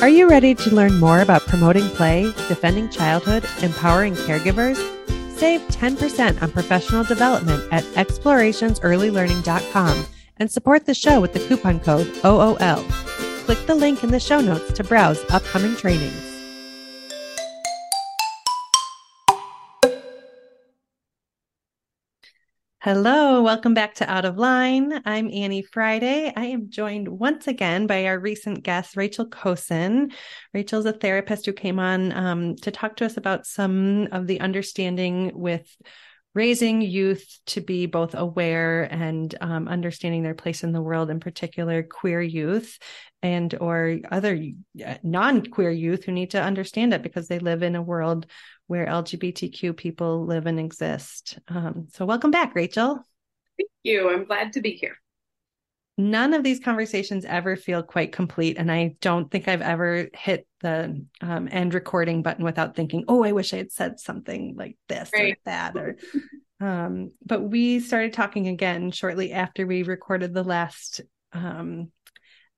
Are you ready to learn more about promoting play, defending childhood, empowering caregivers? Save 10% on professional development at explorationsearlylearning.com and support the show with the coupon code OOL. Click the link in the show notes to browse upcoming trainings. Hello, welcome back to Out of Line. I'm Annie Friday. I am joined once again by our recent guest, Rachael Koeson. Rachael's a therapist who came on um, to talk to us about some of the understanding with raising youth to be both aware and um, understanding their place in the world in particular queer youth and or other uh, non-queer youth who need to understand it because they live in a world where lgbtq people live and exist. Um, so welcome back rachael. Thank you. I'm glad to be here. None of these conversations ever feel quite complete and i don't think i've ever hit the um, end recording button without thinking oh i wish i had said something like this right. or that or um, but we started talking again shortly after we recorded the last um,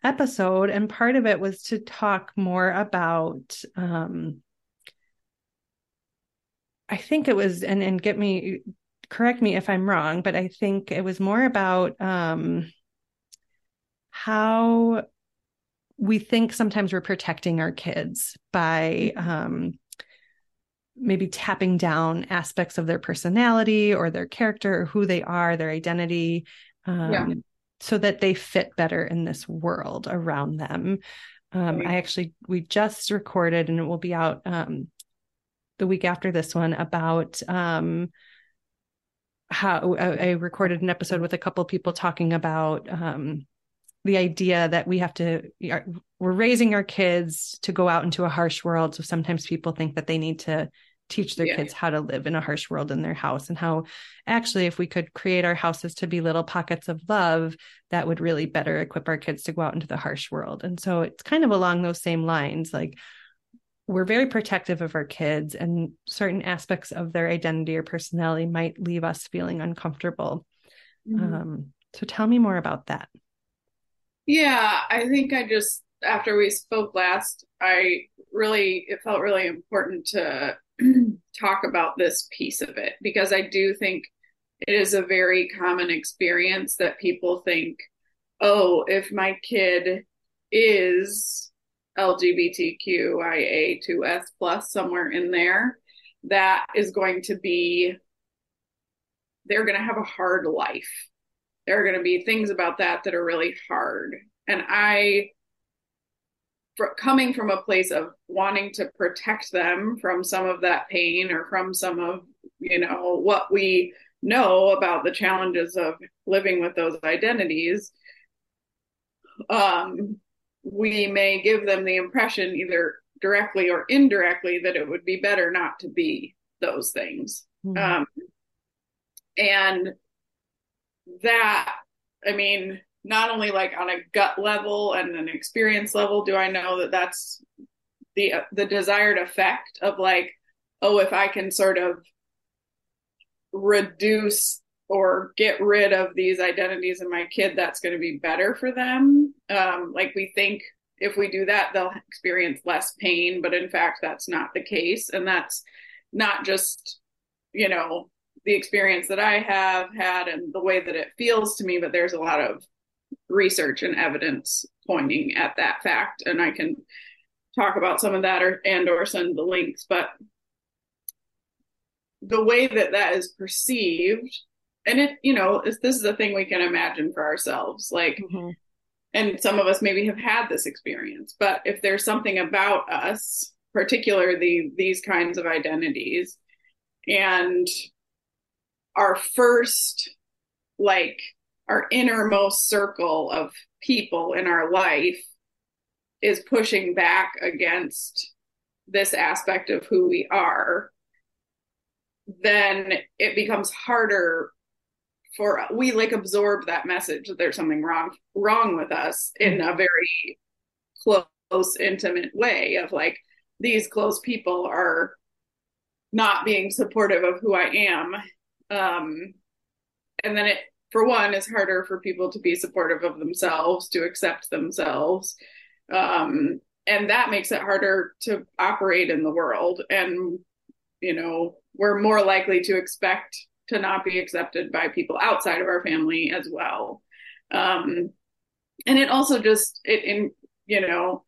episode and part of it was to talk more about um, i think it was and and get me correct me if i'm wrong but i think it was more about um how we think sometimes we're protecting our kids by um, maybe tapping down aspects of their personality or their character or who they are, their identity, um, yeah. So that they fit better in this world around them. Um. I actually, we just recorded and it will be out um, the week after this one about um, how I, I, recorded an episode with a couple of people talking about um, the idea that we have to we're raising our kids to go out into a harsh world so sometimes people think that they need to teach their yeah. kids how to live in a harsh world in their house and how actually if we could create our houses to be little pockets of love that would really better equip our kids to go out into the harsh world and so it's kind of along those same lines like we're very protective of our kids and certain aspects of their identity or personality might leave us feeling uncomfortable mm-hmm. um, so tell me more about that yeah, I think I just after we spoke last, I really it felt really important to talk about this piece of it because I do think it is a very common experience that people think, oh, if my kid is LGBTQIA2S plus somewhere in there, that is going to be they're going to have a hard life there are going to be things about that that are really hard. And I, for, coming from a place of wanting to protect them from some of that pain or from some of, you know, what we know about the challenges of living with those identities, um, we may give them the impression, either directly or indirectly, that it would be better not to be those things. Mm-hmm. Um, and that, I mean, not only like on a gut level and an experience level, do I know that that's the the desired effect of like, oh, if I can sort of reduce or get rid of these identities in my kid, that's going to be better for them. Um, like we think if we do that, they'll experience less pain, but in fact, that's not the case, and that's not just you know the experience that I have had and the way that it feels to me, but there's a lot of research and evidence pointing at that fact. And I can talk about some of that or and or send the links, but the way that that is perceived and it you know this is a thing we can imagine for ourselves like mm-hmm. and some of us maybe have had this experience but if there's something about us particularly these kinds of identities and our first like our innermost circle of people in our life is pushing back against this aspect of who we are then it becomes harder for we like absorb that message that there's something wrong wrong with us in a very close intimate way of like these close people are not being supportive of who I am um, and then it, for one, it's harder for people to be supportive of themselves, to accept themselves. Um, and that makes it harder to operate in the world and you know we're more likely to expect to not be accepted by people outside of our family as well um and it also just it in you know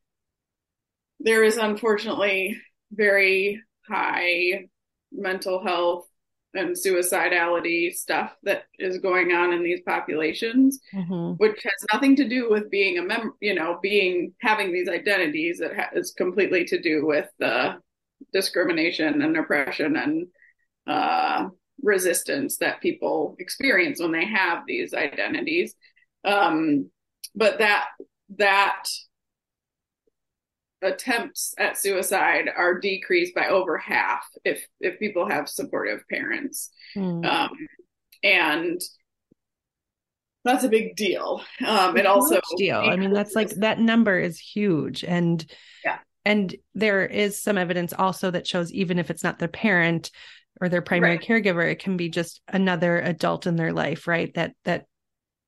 there is unfortunately very high mental health and suicidality stuff that is going on in these populations mm-hmm. which has nothing to do with being a member you know being having these identities it has completely to do with the discrimination and oppression and uh, resistance that people experience when they have these identities um, but that that attempts at suicide are decreased by over half if if people have supportive parents mm. um, and that's a big deal um it also deal i mean that's like that number is huge and yeah and there is some evidence also that shows even if it's not their parent or their primary right. caregiver it can be just another adult in their life right that that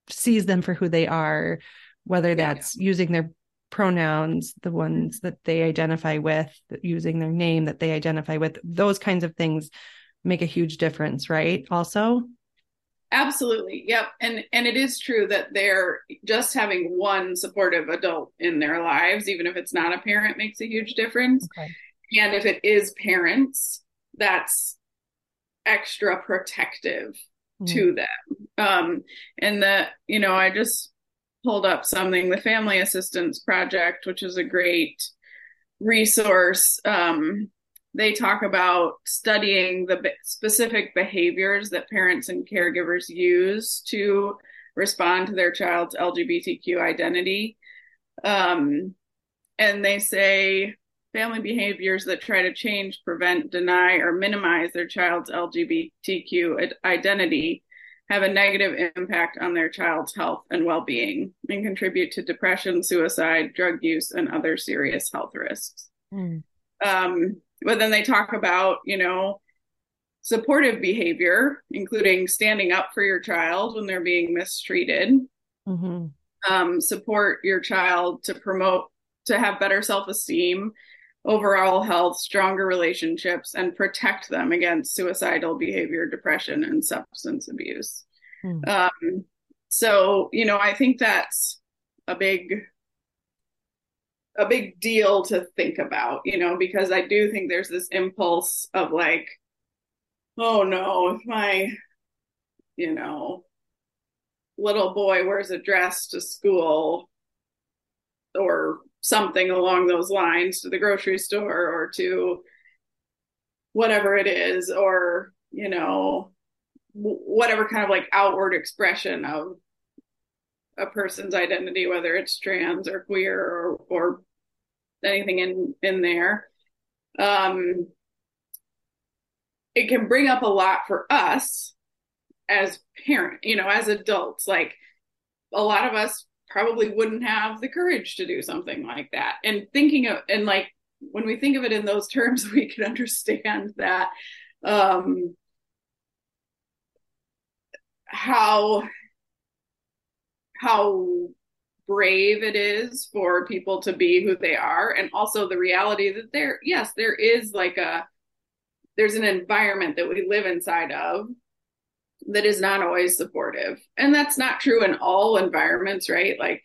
sees them for who they are whether that's yeah. using their pronouns, the ones that they identify with, using their name that they identify with, those kinds of things make a huge difference, right? Also, absolutely yep and and it is true that they're just having one supportive adult in their lives even if it's not a parent makes a huge difference okay. and if it is parents that's extra protective mm. to them um and that you know i just pulled up something the Family Acceptance Project, which is a great resource. Um, they talk about studying the specific behaviors that parents and caregivers use to respond to their child's LGBTQ identity. Um, and they say family behaviors that try to change, prevent, deny, or minimize their child's LGBTQ identity have a negative impact on their child's health and well being and contribute to depression, suicide, drug use, and other serious health risks. Mm. Um, but then they talk about, you know, supportive behavior, including standing up for your child when they're being mistreated. Mm-hmm. Um, support your child to promote, to have better self esteem, overall health, stronger relationships, and protect them against suicidal behavior, depression, and substance abuse. Mm. Um, so, you know, I think that's a big a big deal to think about, you know, because I do think there's this impulse of like, oh no, if my, you know, little boy wears a dress to school or something along those lines to the grocery store or to whatever it is or you know whatever kind of like outward expression of a person's identity whether it's trans or queer or or anything in in there. Um it can bring up a lot for us as parent you know as adults. Like a lot of us probably wouldn't have the courage to do something like that. And thinking of and like when we think of it in those terms, we can understand that um how how brave it is for people to be who they are and also the reality that there yes there is like a there's an environment that we live inside of that is not always supportive. And that's not true in all environments, right? Like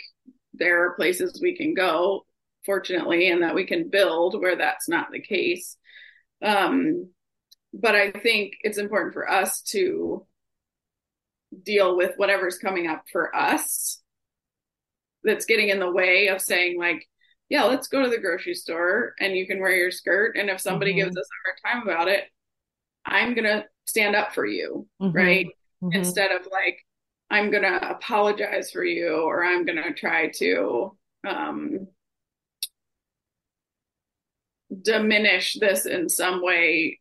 there are places we can go, fortunately, and that we can build where that's not the case. Um, but I think it's important for us to deal with whatever's coming up for us that's getting in the way of saying, like, yeah, let's go to the grocery store and you can wear your skirt. And if somebody mm-hmm. gives us a hard time about it, I'm going to stand up for you, mm-hmm. right? Mm-hmm. Instead of like, I'm going to apologize for you or I'm going to try to um, diminish this in some way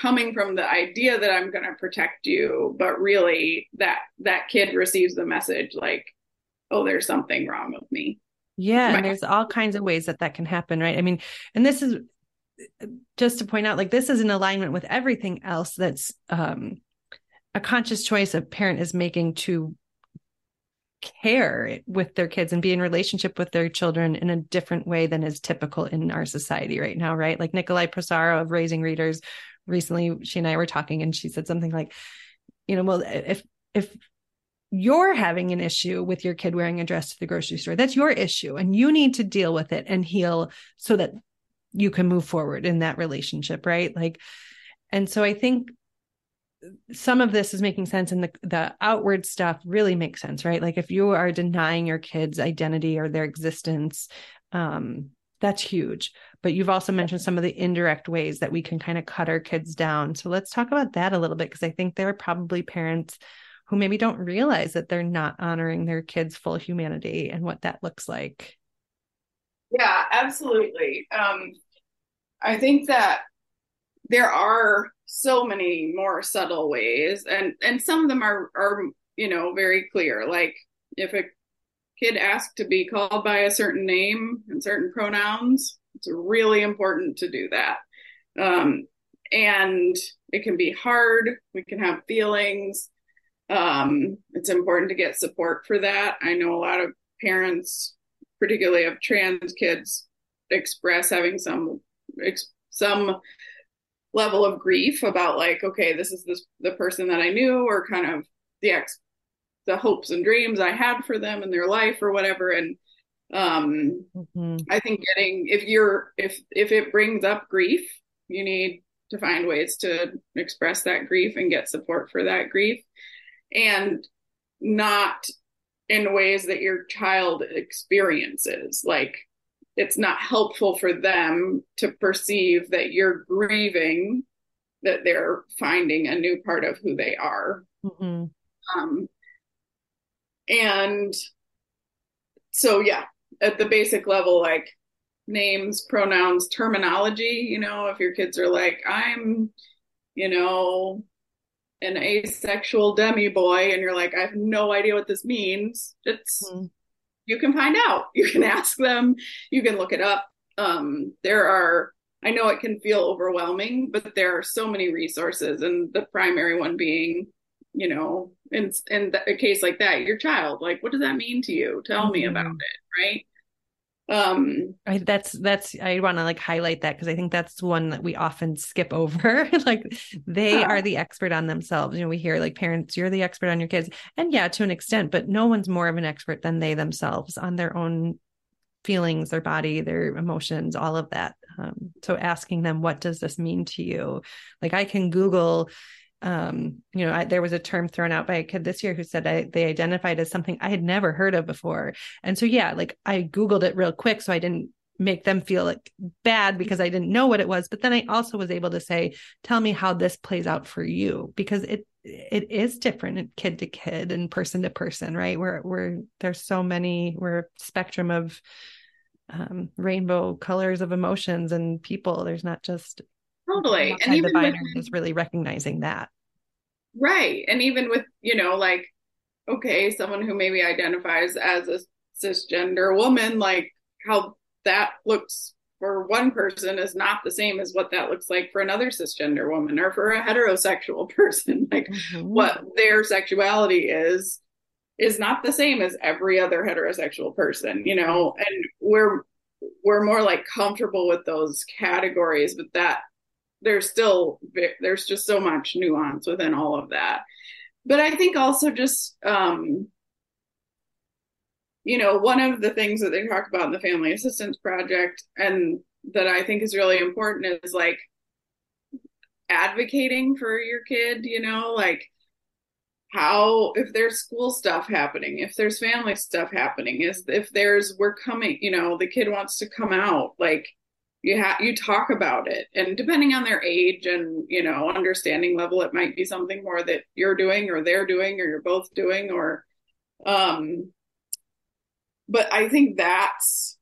coming from the idea that I'm going to protect you, but really that that kid receives the message like, oh, there's something wrong with me. Yeah, and there's all kinds of ways that that can happen, right? I mean, and this is just to point out like this is in alignment with everything else that's um, a conscious choice a parent is making to care with their kids and be in relationship with their children in a different way than is typical in our society right now, right? Like Nikolai Prosaro of Raising Readers recently, she and I were talking and she said something like, you know, well, if if you're having an issue with your kid wearing a dress to the grocery store, that's your issue and you need to deal with it and heal so that you can move forward in that relationship, right? Like and so I think some of this is making sense and the, the outward stuff really makes sense right? Like if you are denying your kids identity or their existence um, that's huge. But you've also mentioned some of the indirect ways that we can kind of cut our kids down. So let's talk about that a little bit because i think there are probably parents who maybe don't realize that they're not honoring their kids full humanity and what that looks like. Yeah absolutely. Um, i think that there are so many more subtle ways and and some of them are are you know very clear. Like if a kid asks to be called by a certain name and certain pronouns it's really important to do that. Um, and it can be hard. We can have feelings. Um, it's important to get support for that. I know a lot of parents particularly of trans kids express having some some level of grief about like okay this is this the person that i knew or kind of the ex the hopes and dreams i had for them in their life or whatever and um mm-hmm. i think getting if you're if if it brings up grief you need to find ways to express that grief and get support for that grief and not in ways that your child experiences like it's not helpful for them to perceive that you're grieving that they're finding a new part of who they are mm-hmm. um, and so yeah at the basic level like names pronouns terminology you know if your kids are like i'm you know an asexual demi boy and you're like i have no idea what this means it's mm-hmm you can find out. You can ask them, you can look it up. Um, there are, I know it can feel overwhelming, but there are so many resources, and the primary one being, you know, in in a case like that, your child. Like, what does that mean to you? Tell mm-hmm. me about it, right? Um I, that's that's i want to like highlight that because i think that's one that we often skip over. Like they yeah. are the expert on themselves. You know we hear like parents you're the expert on your kids. And yeah to an extent but no one's more of an expert than they themselves on their own feelings their body their emotions all of that. Um, so asking them what does this mean to you? Like i can google um, you know, I, there was a term thrown out by a kid this year who said I, they identified as something I had never heard of before. And so, yeah, like I Googled it real quick so I didn't make them feel like bad because I didn't know what it was. But then I also was able to say, tell me how this plays out for you because it, it is different kid to kid and person to person, right? Where, where there's so many, we're spectrum of um, rainbow colors of emotions and people. There's not just totally and even the binary with, is really recognizing that right. And even with you know like okay someone who maybe identifies as a cisgender woman like how that looks for one person is not the same as what that looks like for another cisgender woman or for a heterosexual person. Like mm-hmm. what their sexuality is is not the same as every other heterosexual person you know? And we're we're more like comfortable with those categories but that there's still there's just so much nuance within all of that. But i think also just um you know one of the things that they talk about in the family acceptance project and that i think is really important is like advocating for your kid you know like how if there's school stuff happening if there's family stuff happening is if there's we're coming you know the kid wants to come out like you have you talk about it. And depending on their age and you know understanding level it might be something more that you're doing or they're doing or you're both doing or um but i think that's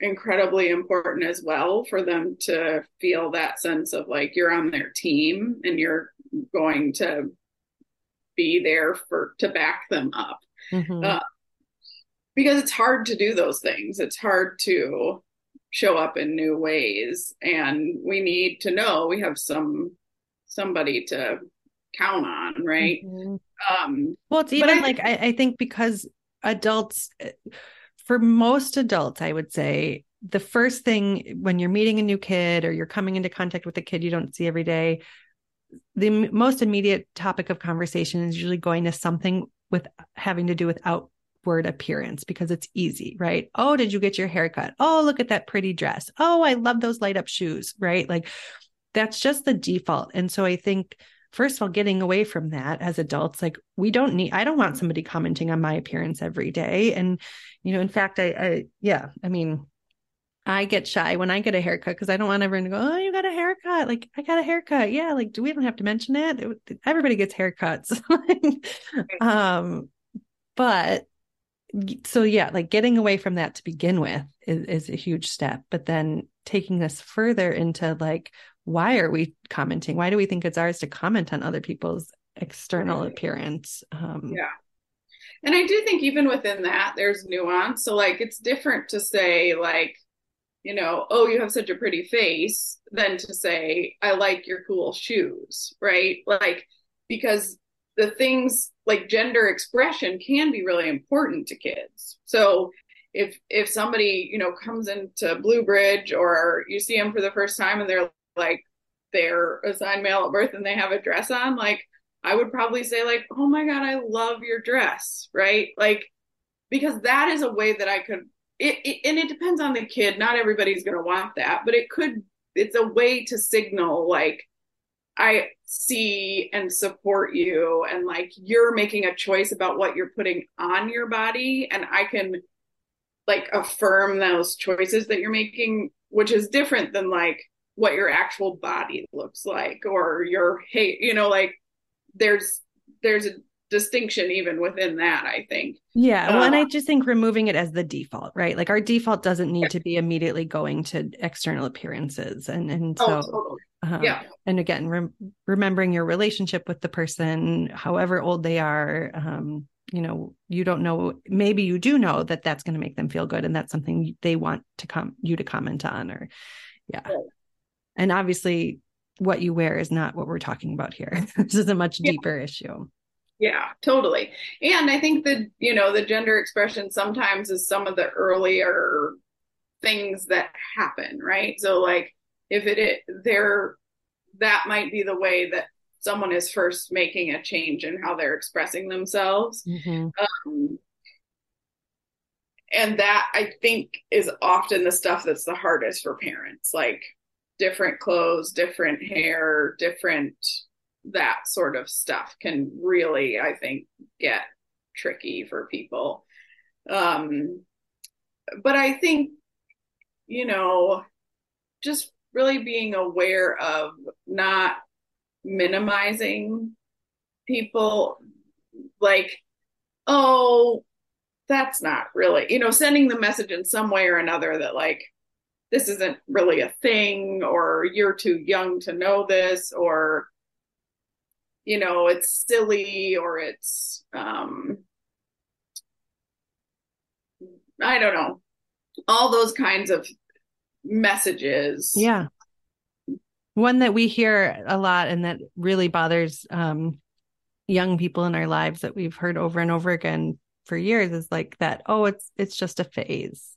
incredibly important as well for them to feel that sense of like you're on their team and you're going to be there for to back them up. Mm-hmm. uh, because it's hard to do those things. It's hard to show up in new ways and we need to know we have some somebody to count on right mm-hmm. um well it's even I, like I, I think because adults for most adults i would say the first thing when you're meeting a new kid or you're coming into contact with a kid you don't see every day the most immediate topic of conversation is usually going to something with having to do with outward appearance because it's easy, right? Oh, did you get your haircut? Oh, look at that pretty dress. Oh, I love those light up shoes, right? Like that's just the default. And so I think first of all getting away from that as adults like we don't need i don't want somebody commenting on my appearance every day and you know in fact i, I yeah i mean I get shy when I get a haircut because I don't want everyone to go, Oh, you got a haircut. Like, I got a haircut. Yeah. Like, do we don't have to mention it? it everybody gets haircuts. um, but so yeah, like getting away from that to begin with is, is a huge step. But then taking this further into like, why are we commenting? Why do we think it's ours to comment on other people's external appearance? Um, yeah. And I do think even within that, there's nuance. So, like, it's different to say, like, you know, oh, you have such a pretty face, than to say, I like your cool shoes, right? Like, because the things like gender expression can be really important to kids. So if if somebody, you know, comes into Blue Bridge or you see them for the first time and they're like they're assigned male at birth and they have a dress on, like I would probably say like, "Oh my god, I love your dress." Right? Like because that is a way that I could it, it, and it depends on the kid not everybody's going to want that but it could it's a way to signal like i see and support you and like you're making a choice about what you're putting on your body and i can like affirm those choices that you're making which is different than like what your actual body looks like or your hate you know like there's there's a distinction even within that i think. Yeah well uh, and i just think removing it as the default right? Like our default doesn't need to be immediately going to external appearances and and oh, so oh, totally. Uh, yeah and again rem- remembering your relationship with the person however old they are um you know you don't know maybe you do know that that's going to make them feel good and that's something they want to come you to comment on or yeah right. and obviously what you wear is not what we're talking about here this is a much yeah. deeper issue yeah, totally. And I think that, you know, the gender expression sometimes is some of the earlier things that happen, right? So like if it is there that might be the way that someone is first making a change in how they're expressing themselves. Mm-hmm. Um, and that I think is often the stuff that's the hardest for parents, like different clothes, different hair, different that sort of stuff can really, I think, get tricky for people. Um, but I think, you know, just really being aware of not minimizing people like, oh, that's not really, you know, sending the message in some way or another that, like, this isn't really a thing, or you're too young to know this, or you know it's silly or it's um i don't know. All those kinds of messages yeah one that we hear a lot and that really bothers um young people in our lives that we've heard over and over again for years is like that oh it's it's just a phase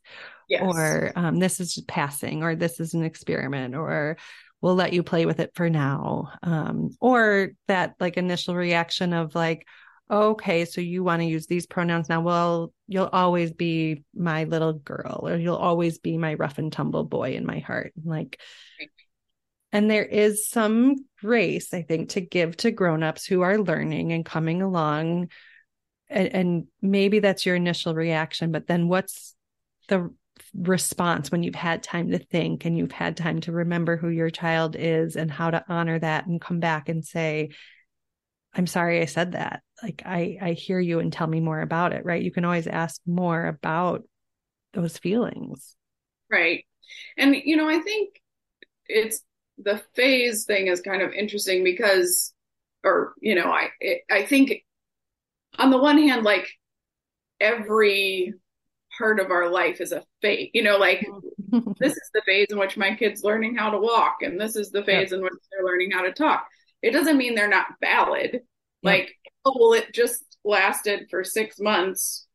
yes. or um, this is just passing or this is an experiment or we'll let you play with it for now. Um, or that like initial reaction of like, okay, so you want to use these pronouns now. Well, you'll always be my little girl, or you'll always be my rough and tumble boy in my heart. Like, and there is some grace, I think, to give to grown-ups who are learning and coming along. And, and maybe that's your initial reaction, but then what's the response when you've had time to think and you've had time to remember who your child is and how to honor that and come back and say i'm sorry i said that like i i hear you and tell me more about it right you can always ask more about those feelings right and you know i think it's the phase thing is kind of interesting because or you know i i think on the one hand like every part of our life is a phase. You know, like this is the phase in which my kid's learning how to walk, and this is the phase in which they're learning how to talk. It doesn't mean they're not valid. Like, oh, well, it just lasted for six months.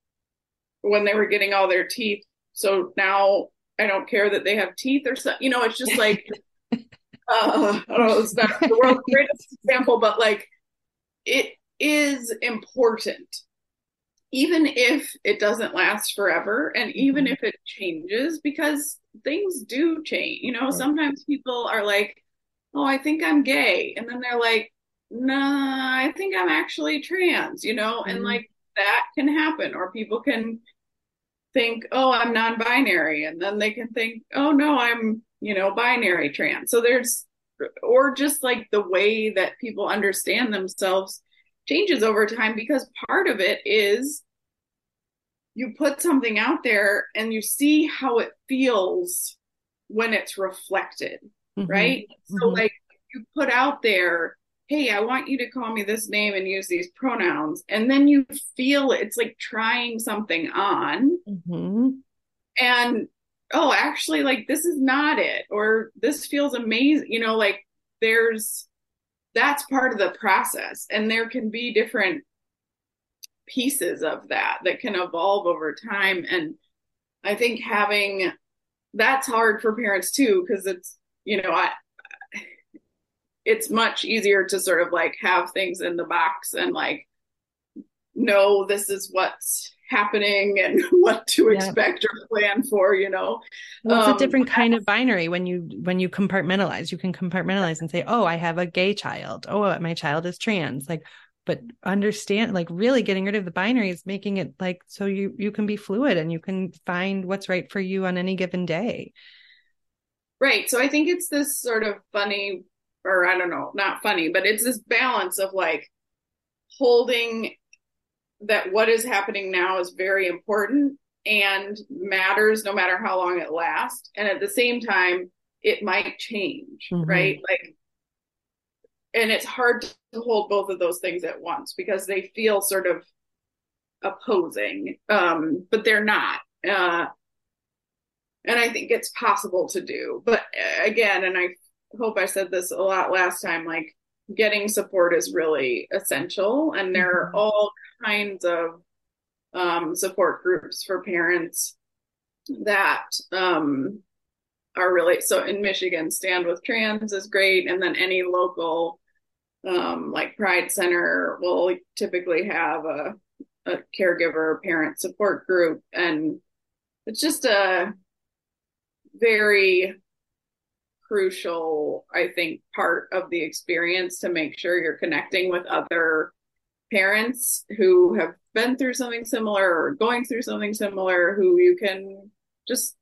when they were getting all their teeth. So now I don't care that they have teeth or something. You know, it's just like, uh, I don't know, it's not the world's greatest example, but like it is important. Even if it doesn't last forever and even mm-hmm. if it changes, because things do change. You know, sometimes people are like, oh, I think I'm gay. And then they're like, nah, I think I'm actually trans, you know, mm-hmm. and like that can happen. Or people can think, oh, I'm non binary. And then they can think, oh, no, I'm, you know, binary trans. So there's, or just like the way that people understand themselves changes over time because part of it is you put something out there and you see how it feels when it's reflected, mm-hmm. right? Mm-hmm. So, like, you put out there, hey, I want you to call me this name and use these pronouns. And then you feel it's like trying something on. Mm-hmm. And, oh, actually, like, this is not it, or this feels amazing. You know, like, there's, that's part of the process. And there can be different pieces of that that can evolve over time. And I think having that's hard for parents too, because it's, you know, I, it's much easier to sort of like have things in the box and like know this is what's happening and what to yeah. expect or plan for you know? Well, it's um, a different kind of binary when you when you compartmentalize. You can compartmentalize and say oh i have a gay child. Oh my child is trans. Like but understand like really getting rid of the binary is making it like so you you can be fluid and you can find what's right for you on any given day right. So i think it's this sort of funny or i don't know not funny but it's this balance of like holding that what is happening now is very important and matters no matter how long it lasts. And at the same time it might change mm-hmm. right? Like and it's hard to hold both of those things at once because they feel sort of opposing um, but they're not. Uh, and i think it's possible to do. But uh, again and i hope i said this a lot last time like getting support is really essential. And there are mm-hmm. all kinds of um, support groups for parents that um, are really so in michigan stand with trans is great. And then any local um, like Pride Center will typically have a, a caregiver parent support group, and it's just a very crucial, I think, part of the experience to make sure you're connecting with other parents who have been through something similar or going through something similar who you can just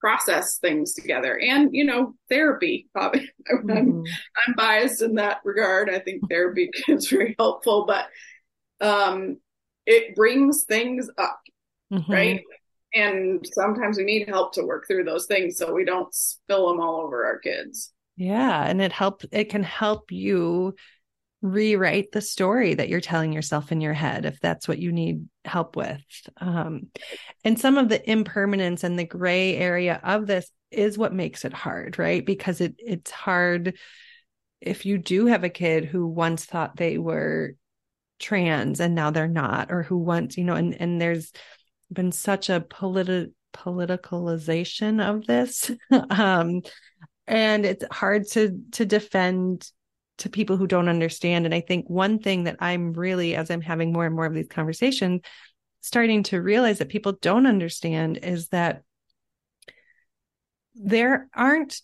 process things together and you know therapy probably mm-hmm. I'm, I'm biased in that regard i think therapy is very helpful but um it brings things up mm-hmm. right and sometimes we need help to work through those things so we don't spill them all over our kids. Yeah and it help it can help you rewrite the story that you're telling yourself in your head if that's what you need help with. Um, and some of the impermanence and the gray area of this is what makes it hard right? Because it it's hard if you do have a kid who once thought they were trans and now they're not or who once you know and and there's been such a politi- politicalization of this um and it's hard to to defend to people who don't understand. And I think one thing that I'm really, as I'm having more and more of these conversations, starting to realize that people don't understand is that there aren't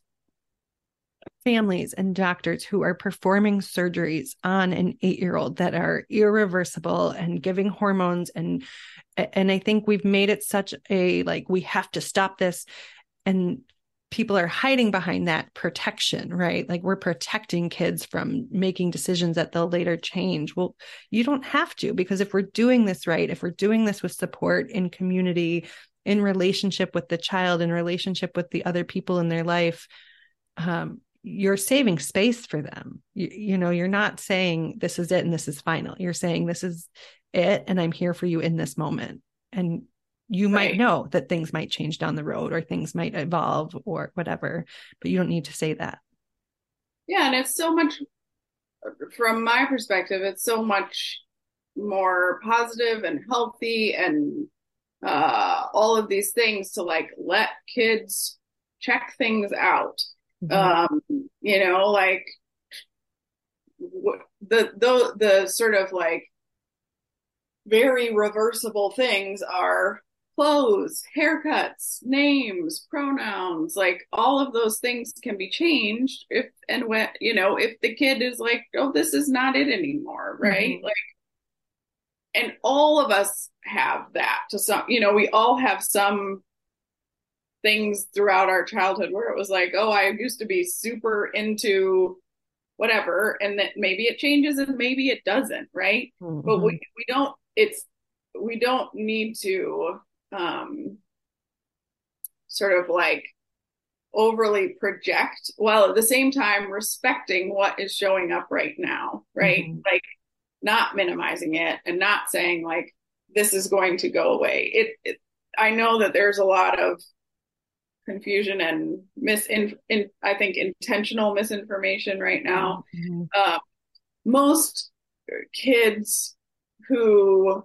families and doctors who are performing surgeries on an eight year old that are irreversible and giving hormones and and i think we've made it such a like we have to stop this and people are hiding behind that protection, right? Like we're protecting kids from making decisions that they'll later change. Well, you don't have to, because if we're doing this right, if we're doing this with support in community, in relationship with the child, in relationship with the other people in their life, um, you're saving space for them. You, you know, you're not saying this is it and this is final. You're saying this is it and I'm here for you in this moment. And you right. might know that things might change down the road or things might evolve or whatever, but you don't need to say that. Yeah. And it's so much, from my perspective, it's so much more positive and healthy and uh, all of these things to like let kids check things out. Mm-hmm. Um, you know, like the the the sort of like very reversible things are clothes, haircuts, names, pronouns, like all of those things can be changed if and when you know if the kid is like, oh, this is not it anymore, right? Mm-hmm. Like, and all of us have that to some, you know, we all have some things throughout our childhood where it was like, oh, I used to be super into whatever, and that maybe it changes and maybe it doesn't, right? Mm-hmm. But we we don't. It's we don't need to um, sort of like overly project while at the same time respecting what is showing up right now right mm-hmm. like not minimizing it and not saying like this is going to go away it, it i know that there's a lot of confusion and misin in, i think intentional misinformation right now mm-hmm. uh, most kids who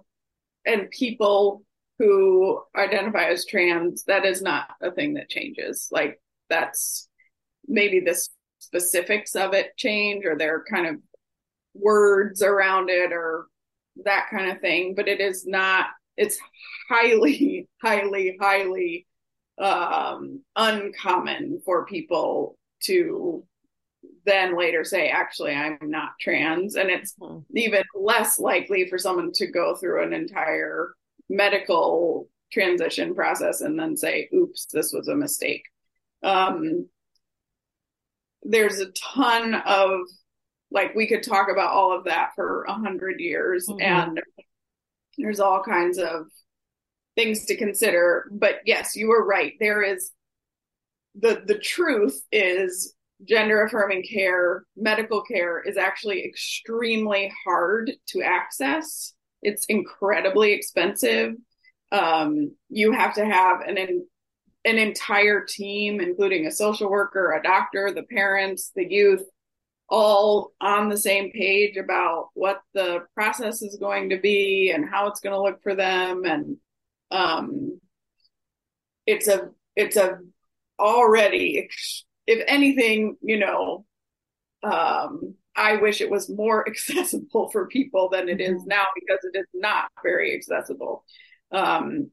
and people who identify as trans, that is not a thing that changes. Like that's maybe the specifics of it change or their kind of words around it or that kind of thing, but it is not, it's highly, highly, highly um, uncommon for people to then later say, actually, I'm not trans. And it's mm-hmm. even less likely for someone to go through an entire medical transition process and then say, oops, this was a mistake. Um, there's a ton of, like, we could talk about all of that for a hundred years, mm-hmm. and there's all kinds of things to consider. But yes, you were right. There is the the truth is gender affirming care, medical care is actually extremely hard to access it's incredibly expensive. Um, you have to have an an entire team, including a social worker, a doctor, the parents, the youth, all on the same page about what the process is going to be and how it's going to look for them. And um, it's a it's a already, if anything, you know, um, I wish it was more accessible for people than it is mm-hmm. now because it is not very accessible. Um,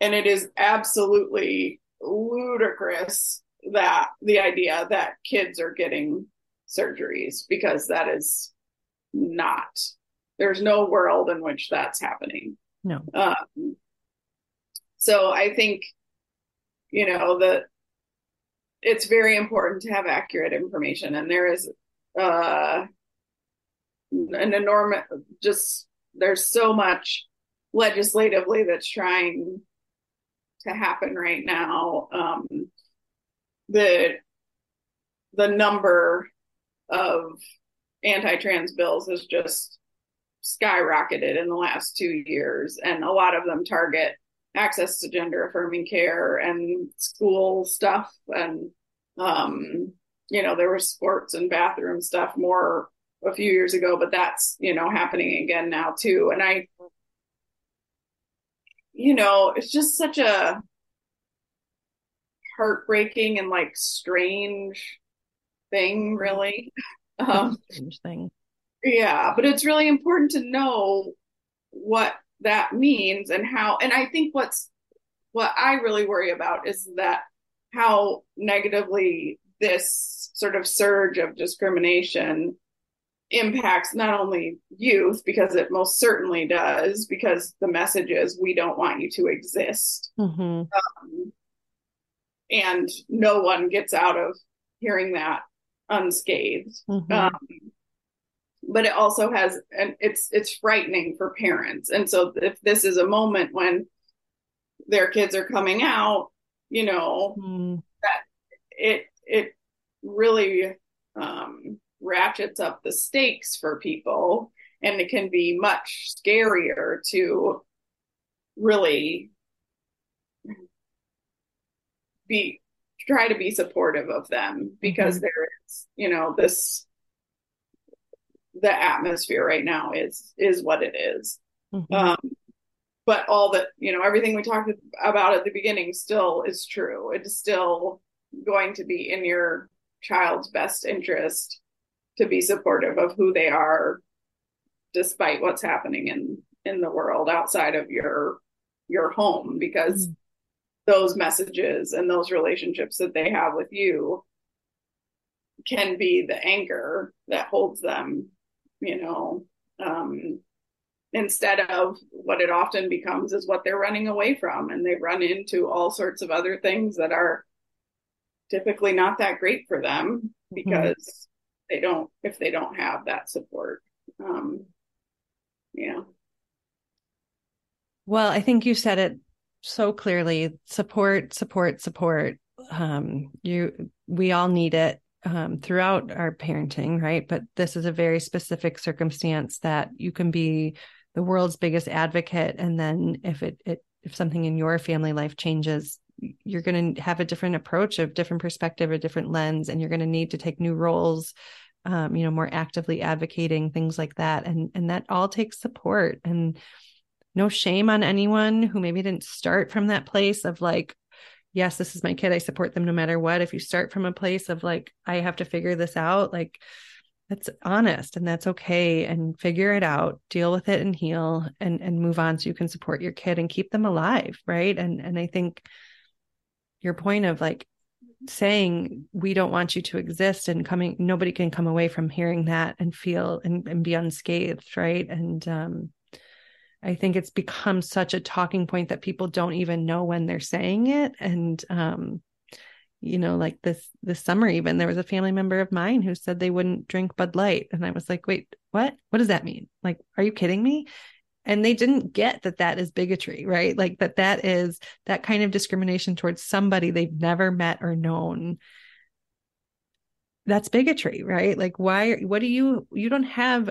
and it is absolutely ludicrous that the idea that kids are getting surgeries because that is not there's no world in which that's happening no. Um, so i think you know that it's very important to have accurate information and there is uh, an enormous just there's so much legislatively that's trying to happen right now um, the the number of anti-trans bills is just skyrocketed in the last two years and a lot of them target access to gender affirming care and school stuff and um, you know, there was sports and bathroom stuff more a few years ago, but that's, you know, happening again now too. And I, you know, it's just such a heartbreaking and like strange thing, really. Um, strange thing. Yeah, but it's really important to know what that means and how. And I think what's what I really worry about is that how negatively this sort of surge of discrimination impacts not only youth because it most certainly does because the message is we don't want you to exist mm-hmm. um, and no one gets out of hearing that unscathed mm-hmm. um, but it also has and it's it's frightening for parents and so if this is a moment when their kids are coming out you know mm. that it it really um, ratchets up the stakes for people and it can be much scarier to really be try to be supportive of them because mm-hmm. there is you know this the atmosphere right now is is what it is. Mhm. Um, but all that you know, everything we talked about at the beginning still is true. It's still going to be in your child's best interest to be supportive of who they are, despite what's happening in in the world outside of your your home, because Mhm. those messages and those relationships that they have with you can be the anchor that holds them, you know, um, instead of what it often becomes is what they're running away from. And they run into all sorts of other things that are typically not that great for them because they don't, if they don't have that support. Um, yeah. Well, I think you said it so clearly. Support, support, support. Um, you we all need it um, throughout our parenting, right? But this is a very specific circumstance that you can be the world's biggest advocate, and then if it, it if something in your family life changes, you're going to have a different approach, a different perspective, a different lens, and you're going to need to take new roles. Um, you know, more actively advocating things like that, and and that all takes support and no shame on anyone who maybe didn't start from that place of like yes this is my kid i support them no matter what. If you start from a place of like i have to figure this out like that's honest and that's okay and figure it out deal with it and heal and and move on so you can support your kid and keep them alive right? And and i think your point of like saying we don't want you to exist and coming nobody can come away from hearing that and feel and, and be unscathed right? And um I think it's become such a talking point that people don't even know when they're saying it. And um, you know, like this this summer even there was a family member of mine who said they wouldn't drink Bud Light. And I was like, wait, what? What does that mean? Like, are you kidding me? And they didn't get that that is bigotry, right? Like that that is that kind of discrimination towards somebody they've never met or known. That's bigotry, right? Like, why? What do you? You don't have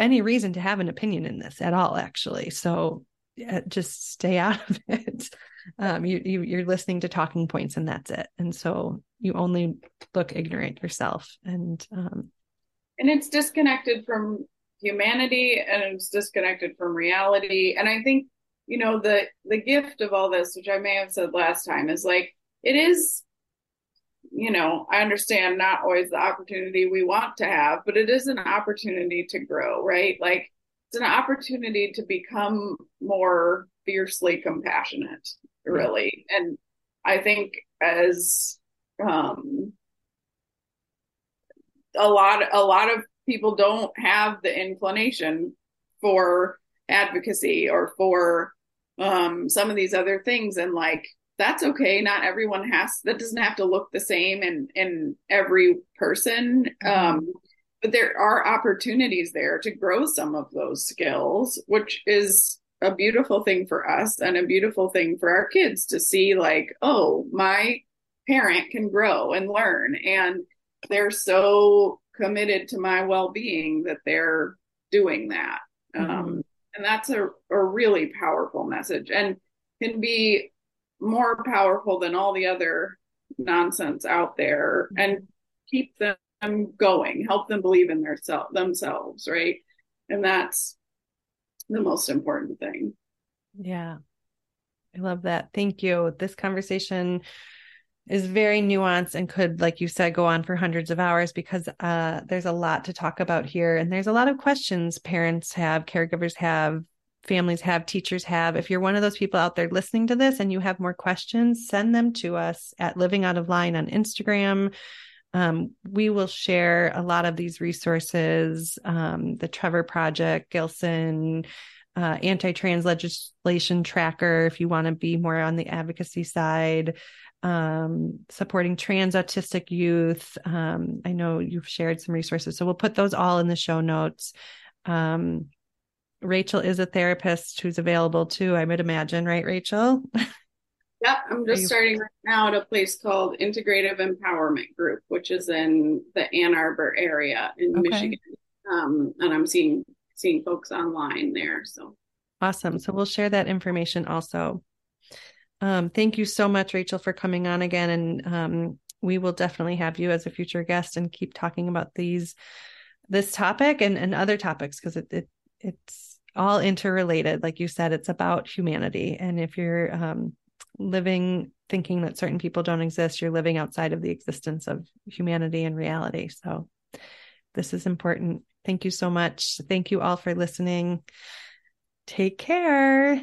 any reason to have an opinion in this at all actually. So uh, just stay out of it. Um, you, you you're listening to talking points and that's it. And so you only look ignorant yourself and um, and it's disconnected from humanity and it's disconnected from reality. And i think you know the the gift of all this which i may have said last time is like it is you know, I understand not always the opportunity we want to have, but it is an opportunity to grow, right? Like it's an opportunity to become more fiercely compassionate, really. And I think as um a lot a lot of people don't have the inclination for advocacy or for um some of these other things and like that's okay. Not everyone has that doesn't have to look the same in in every person. Um, but there are opportunities there to grow some of those skills, which is a beautiful thing for us and a beautiful thing for our kids to see like, oh, my parent can grow and learn and they're so committed to my well-being that they're doing that. Mhm. Um, and that's a, a really powerful message and can be more powerful than all the other nonsense out there and keep them going, help them believe in their self themselves, right? And that's the most important thing. yeah i love that thank you this conversation is very nuanced and could like you said go on for hundreds of hours because uh, there's a lot to talk about here and there's a lot of questions parents have caregivers have families have, teachers have. If you're one of those people out there listening to this and you have more questions, send them to us at Living Out of Line on Instagram. Um, we will share a lot of these resources um, the Trevor Project, GLSEN, uh, anti trans legislation tracker, if you want to be more on the advocacy side. Um, supporting trans autistic youth. Um, I know you've shared some resources, so we'll put those all in the show notes. Um, Rachael is a therapist who's available too, I would imagine, right, Rachael? Yep, I'm just you- starting right now at a place called Integrative Empowerment Group, which is in the Ann Arbor area in Okay. Michigan. Um, and I'm seeing seeing folks online there. So Awesome. So we'll share that information also. Um, thank you so much, Rachael, for coming on again. And um, we will definitely have you as a future guest and keep talking about these this topic and, and other topics because it, it it's all interrelated. Like you said, it's about humanity. And if you're um, living thinking that certain people don't exist, you're living outside of the existence of humanity and reality. So this is important. Thank you so much. Thank you all for listening. Take care.